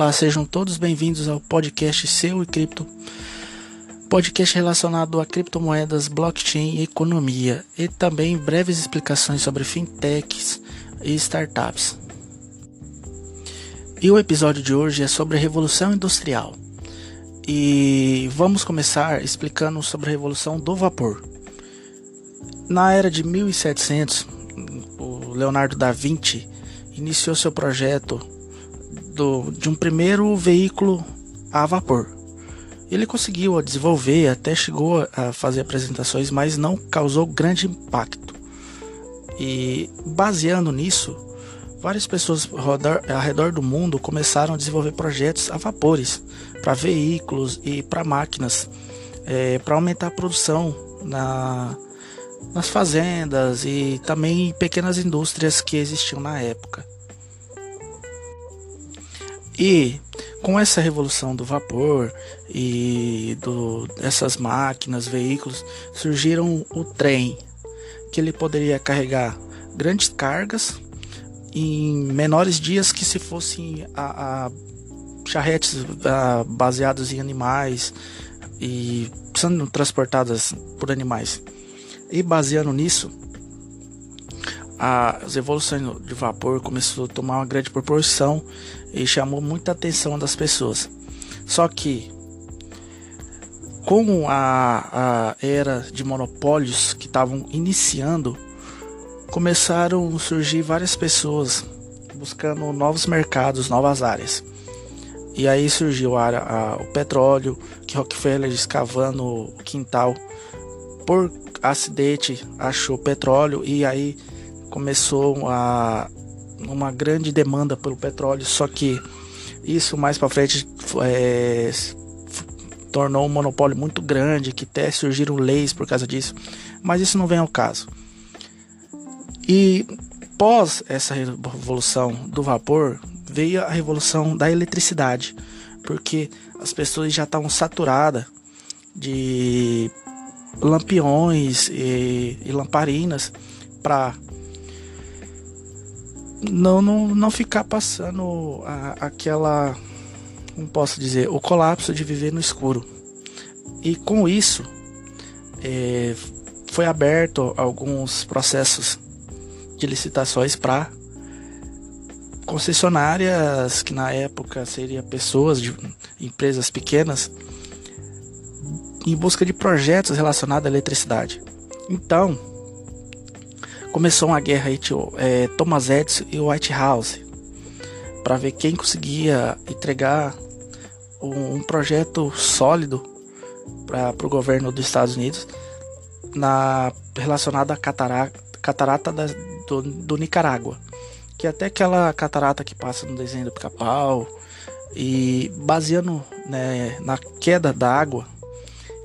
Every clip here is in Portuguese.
Olá, sejam todos bem-vindos ao podcast Seu e Cripto, podcast relacionado a criptomoedas, blockchain e economia, e também breves explicações sobre fintechs e startups. E o episódio de hoje é sobre a Revolução Industrial. E vamos começar explicando sobre a Revolução do Vapor. Na era de 1700, o Leonardo da Vinci iniciou seu projeto do, de um primeiro veículo a vapor. Ele conseguiu desenvolver, até chegou a fazer apresentações, mas não causou grande impacto. E baseando nisso, várias pessoas ao redor do mundo começaram a desenvolver projetos a vapores para veículos e para máquinas, é, para aumentar a produção na, nas fazendas e também em pequenas indústrias que existiam na época. E com essa revolução do vapor e do, dessas máquinas, veículos, surgiram o trem, que ele poderia carregar grandes cargas em menores dias que se fossem a, a charretes a, baseados em animais e sendo transportadas por animais. E baseando nisso, as evoluções de vapor começou a tomar uma grande proporção e chamou muita atenção das pessoas. Só que com a, a era de monopólios que estavam iniciando, começaram a surgir várias pessoas buscando novos mercados, novas áreas. E aí surgiu a, a, o petróleo, que Rockefeller escavando o quintal por acidente achou petróleo e aí começou a uma grande demanda pelo petróleo, só que isso mais para frente é, tornou um monopólio muito grande, que até surgiram leis por causa disso, mas isso não vem ao caso. E pós essa revolução do vapor, veio a revolução da eletricidade, porque as pessoas já estavam saturadas de lampiões e, e lamparinas para não, não, não ficar passando a, aquela, como posso dizer, o colapso de viver no escuro. E com isso, é, foi aberto alguns processos de licitações para concessionárias que na época seriam pessoas de empresas pequenas em busca de projetos relacionados à eletricidade. Então, começou uma guerra entre é, Thomas Edison e White House para ver quem conseguia entregar um, um projeto sólido para o governo dos Estados Unidos na relacionado à catarata, catarata da, do, do Nicarágua, que é até aquela catarata que passa no desenho do Pica-Pau e baseando né, na queda da água,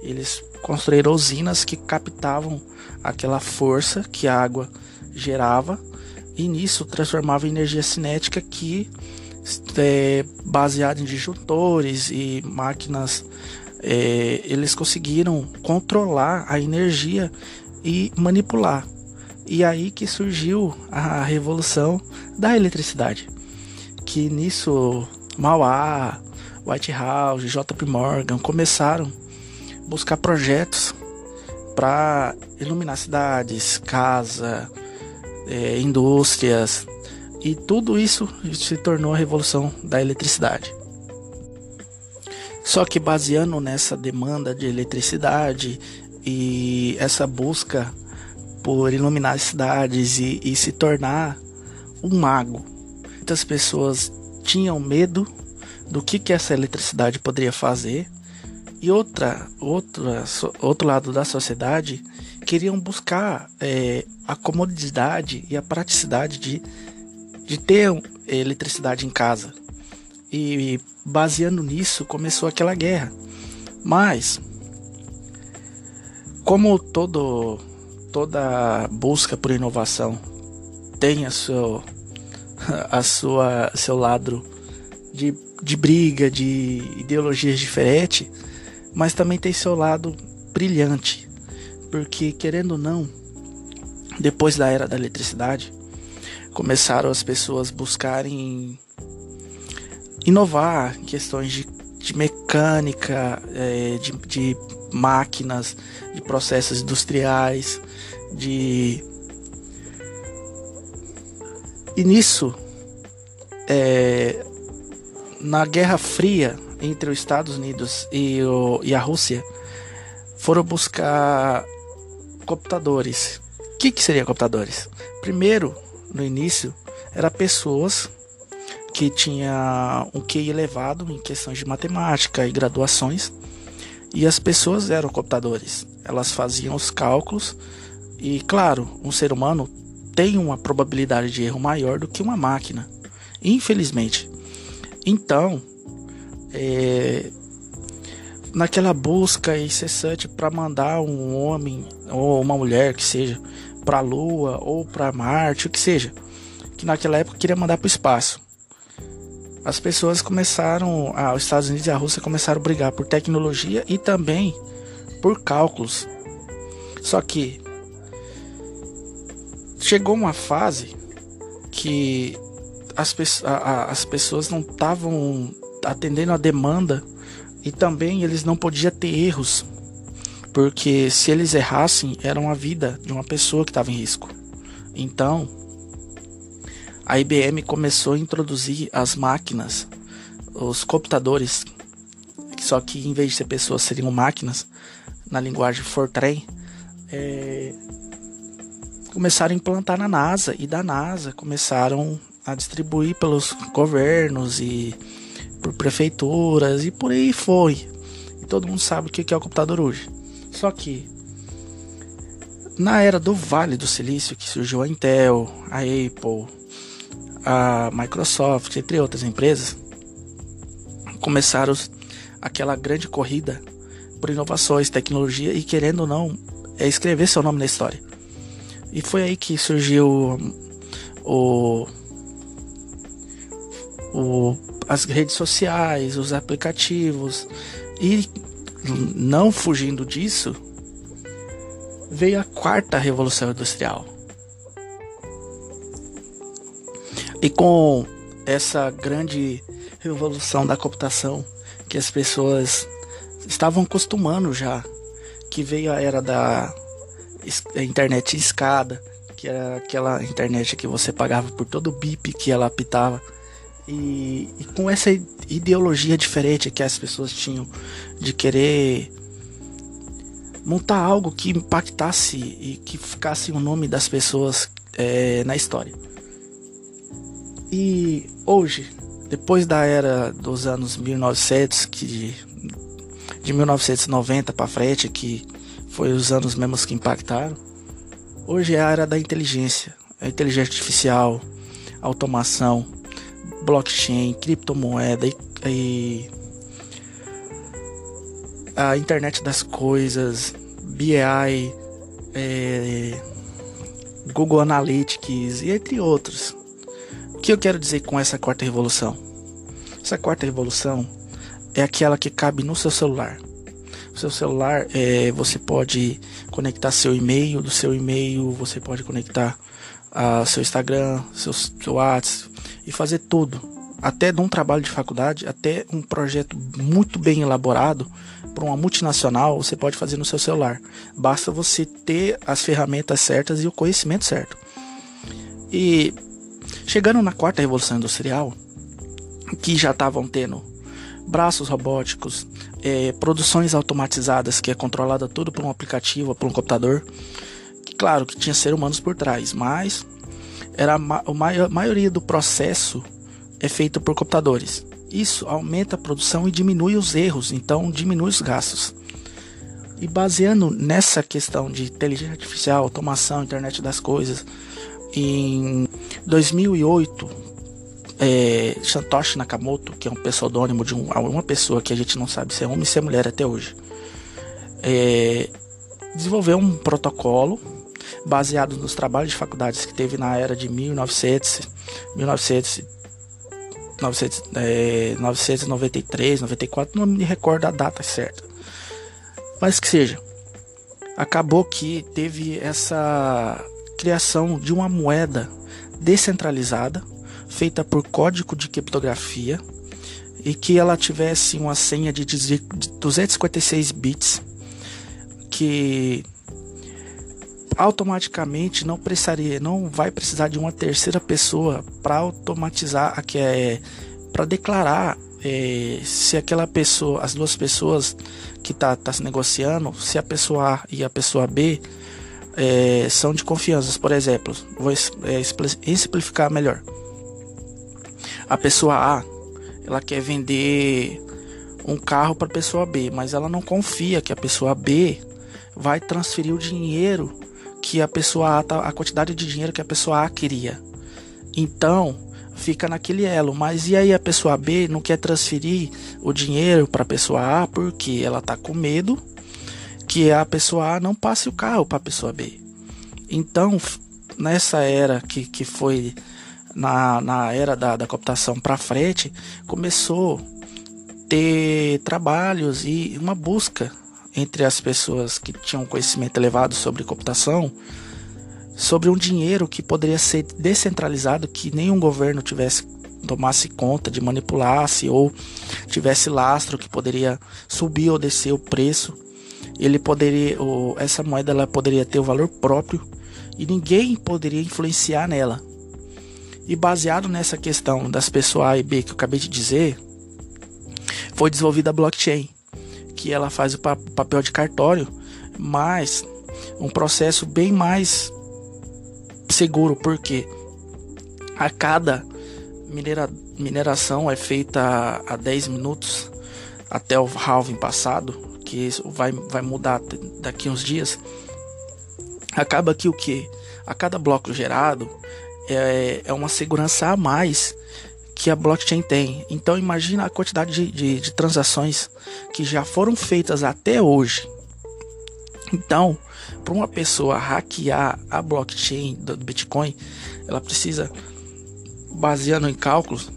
eles construíram usinas que captavam aquela força que a água gerava e nisso transformava em energia cinética que é, baseada em disjuntores e máquinas é, eles conseguiram controlar a energia e manipular. E aí que surgiu a revolução da eletricidade que nisso Mauá, White House, JP Morgan começaram buscar projetos para iluminar cidades, casa, é, indústrias e tudo isso se tornou a revolução da eletricidade. Só que baseando nessa demanda de eletricidade e essa busca por iluminar cidades e, e se tornar um mago, muitas pessoas tinham medo do que, que essa eletricidade poderia fazer e outra, outra, outro lado da sociedade queriam buscar é, a comodidade e a praticidade de, de ter eletricidade em casa. E baseando nisso começou aquela guerra. Mas como todo toda busca por inovação tem a sua a sua seu lado de, de briga, de ideologias diferentes, mas também tem seu lado brilhante, porque querendo ou não, depois da era da eletricidade, começaram as pessoas buscarem inovar em questões de, de mecânica, é, de, de máquinas, de processos industriais, de e nisso é, na Guerra Fria entre os Estados Unidos e, o, e a Rússia foram buscar computadores. O que, que seria computadores? Primeiro, no início, era pessoas que tinha um QI elevado em questões de matemática e graduações e as pessoas eram computadores. Elas faziam os cálculos e, claro, um ser humano tem uma probabilidade de erro maior do que uma máquina, infelizmente. Então, é, naquela busca incessante para mandar um homem ou uma mulher que seja para a Lua ou para Marte, o que seja, que naquela época queria mandar para o espaço. As pessoas começaram, ah, os Estados Unidos e a Rússia começaram a brigar por tecnologia e também por cálculos. Só que chegou uma fase que as, pe as pessoas não estavam atendendo a demanda e também eles não podiam ter erros, porque se eles errassem, era uma vida de uma pessoa que estava em risco. Então, a IBM começou a introduzir as máquinas, os computadores, só que em vez de ser pessoas seriam máquinas, na linguagem Fortran, é, começaram a implantar na NASA e da NASA começaram a distribuir pelos governos e por prefeituras e por aí foi. E todo mundo sabe o que é o computador hoje. Só que na era do Vale do Silício que surgiu a Intel, a Apple, a Microsoft, entre outras empresas, começaram aquela grande corrida por inovações, tecnologia e querendo ou não é escrever seu nome na história. E foi aí que surgiu o, o as redes sociais, os aplicativos e não fugindo disso, veio a quarta revolução industrial. E com essa grande revolução da computação que as pessoas estavam acostumando já, que veio a era da internet escada, que era aquela internet que você pagava por todo o bip que ela apitava e, e, com essa ideologia diferente que as pessoas tinham de querer montar algo que impactasse e que ficasse o nome das pessoas é, na história. E hoje, depois da era dos anos 1900, que de 1990 para frente, que foi os anos mesmos que impactaram, hoje é a era da inteligência, a inteligência artificial, automação, blockchain, criptomoeda e, e a internet das coisas, BI, é, Google Analytics e entre outros. O que eu quero dizer com essa quarta revolução? Essa quarta revolução é aquela que cabe no seu celular. O seu celular, é, você pode conectar seu e-mail, do seu e-mail você pode conectar a seu Instagram, seu, seu WhatsApp, e fazer tudo, até de um trabalho de faculdade, até um projeto muito bem elaborado para uma multinacional, você pode fazer no seu celular. Basta você ter as ferramentas certas e o conhecimento certo. E chegando na quarta revolução industrial, que já estavam tendo braços robóticos, é, produções automatizadas que é controlada tudo por um aplicativo, por um computador. Claro que tinha seres humanos por trás, mas era a maioria do processo é feito por computadores. Isso aumenta a produção e diminui os erros, então diminui os gastos. E baseando nessa questão de inteligência artificial, automação, internet das coisas, em 2008, é, Satoshi Nakamoto, que é um pseudônimo de um, uma pessoa que a gente não sabe se é homem ou se é mulher até hoje, é, desenvolveu um protocolo baseado nos trabalhos de faculdades que teve na era de 1900, 1900, 900, é, 993, 94, não me recordo a data certa. Mas que seja, acabou que teve essa criação de uma moeda descentralizada feita por código de criptografia e que ela tivesse uma senha de 256 bits que automaticamente não precisaria, não vai precisar de uma terceira pessoa para automatizar, que é para declarar é, se aquela pessoa, as duas pessoas que tá, tá se negociando, se a pessoa A e a pessoa B é, são de confiança. Por exemplo, vou é, simplificar melhor. A pessoa A, ela quer vender um carro para a pessoa B, mas ela não confia que a pessoa B vai transferir o dinheiro que a pessoa A, tá, a quantidade de dinheiro que a pessoa A queria. Então, fica naquele elo. Mas e aí a pessoa B não quer transferir o dinheiro para a pessoa A porque ela tá com medo que a pessoa A não passe o carro para a pessoa B. Então, nessa era que, que foi na, na era da, da computação para frente, começou ter trabalhos e uma busca entre as pessoas que tinham conhecimento elevado sobre computação, sobre um dinheiro que poderia ser descentralizado, que nenhum governo tivesse tomasse conta de manipulasse ou tivesse lastro que poderia subir ou descer o preço. Ele poderia, ou essa moeda ela poderia ter o valor próprio e ninguém poderia influenciar nela. E baseado nessa questão das pessoas A e B que eu acabei de dizer, foi desenvolvida a blockchain que ela faz o papel de cartório, mas um processo bem mais seguro, porque a cada minera, mineração é feita a 10 minutos até o halving passado, que vai, vai mudar daqui uns dias. Acaba que o que? A cada bloco gerado é, é uma segurança a mais que a blockchain tem. Então imagina a quantidade de, de, de transações que já foram feitas até hoje. Então, para uma pessoa hackear a blockchain do Bitcoin, ela precisa, baseando em cálculos,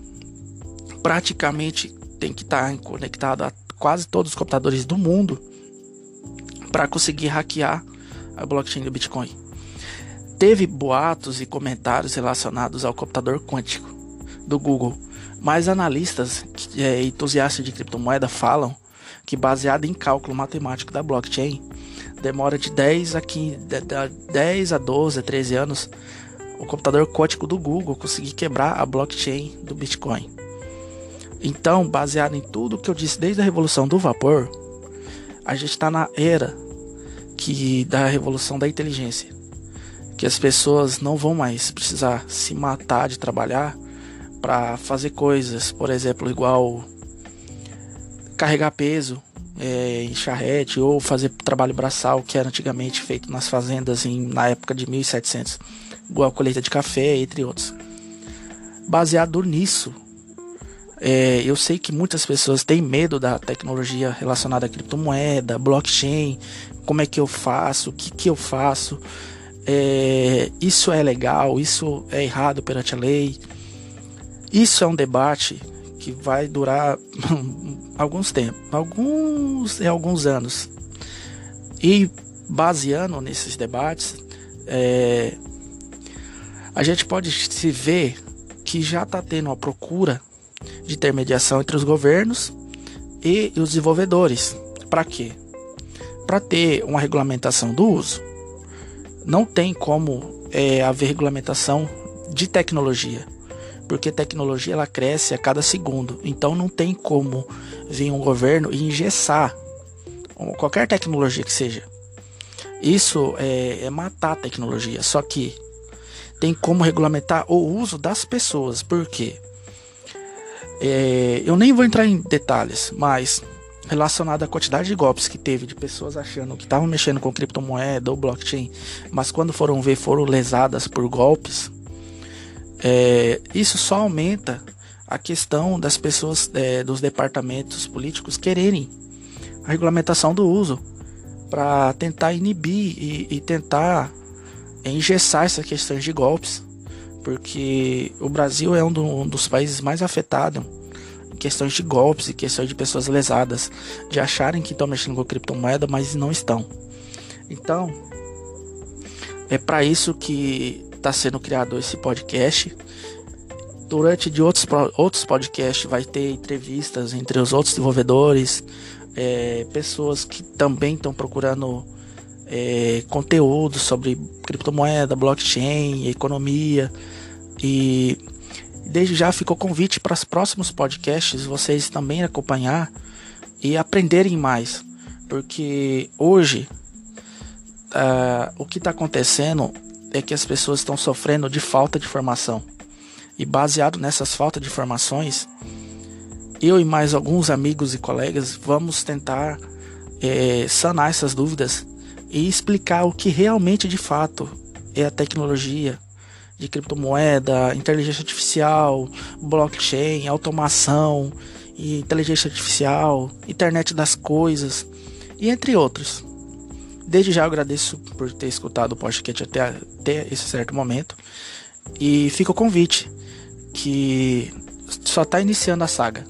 praticamente tem que estar tá conectado a quase todos os computadores do mundo para conseguir hackear a blockchain do Bitcoin. Teve boatos e comentários relacionados ao computador quântico do Google. Mas analistas é, entusiastas de criptomoeda falam que, baseado em cálculo matemático da blockchain, demora de 10 a, 15, 10 a 12 a 13 anos o computador quântico do Google conseguir quebrar a blockchain do Bitcoin. Então, baseado em tudo que eu disse desde a revolução do vapor, a gente está na era que da revolução da inteligência, que as pessoas não vão mais precisar se matar de trabalhar para fazer coisas, por exemplo, igual carregar peso é, em charrete ou fazer trabalho braçal que era antigamente feito nas fazendas em, na época de 1700, igual colheita de café, entre outros. Baseado nisso, é, eu sei que muitas pessoas têm medo da tecnologia relacionada à criptomoeda, blockchain, como é que eu faço, o que, que eu faço, é, isso é legal, isso é errado perante a lei. Isso é um debate que vai durar alguns tempos, alguns e alguns anos. E baseando nesses debates, é, a gente pode se ver que já está tendo uma procura de intermediação entre os governos e os desenvolvedores. Para quê? Para ter uma regulamentação do uso. Não tem como é, haver regulamentação de tecnologia porque tecnologia ela cresce a cada segundo. Então não tem como vir um governo e engessar qualquer tecnologia que seja. Isso é, é matar a tecnologia. Só que tem como regulamentar o uso das pessoas. Por quê? É, eu nem vou entrar em detalhes, mas relacionado à quantidade de golpes que teve de pessoas achando que estavam mexendo com criptomoeda ou blockchain, mas quando foram ver foram lesadas por golpes é, isso só aumenta a questão das pessoas é, dos departamentos políticos quererem a regulamentação do uso para tentar inibir e, e tentar engessar essas questões de golpes, porque o Brasil é um, do, um dos países mais afetados em questões de golpes e questões de pessoas lesadas, de acharem que estão mexendo com criptomoeda, mas não estão. Então, é para isso que está sendo criado esse podcast. Durante de outros, outros podcasts vai ter entrevistas entre os outros desenvolvedores, é, pessoas que também estão procurando é, conteúdo sobre criptomoeda, blockchain, economia e desde já ficou convite para os próximos podcasts vocês também acompanhar e aprenderem mais, porque hoje uh, o que está acontecendo é que as pessoas estão sofrendo de falta de formação. E baseado nessas faltas de informações, eu e mais alguns amigos e colegas vamos tentar é, sanar essas dúvidas e explicar o que realmente de fato é a tecnologia de criptomoeda, inteligência artificial, blockchain, automação, inteligência artificial, internet das coisas e entre outros. Desde já eu agradeço por ter escutado o podcast até, até esse certo momento. E fica o convite que só está iniciando a saga.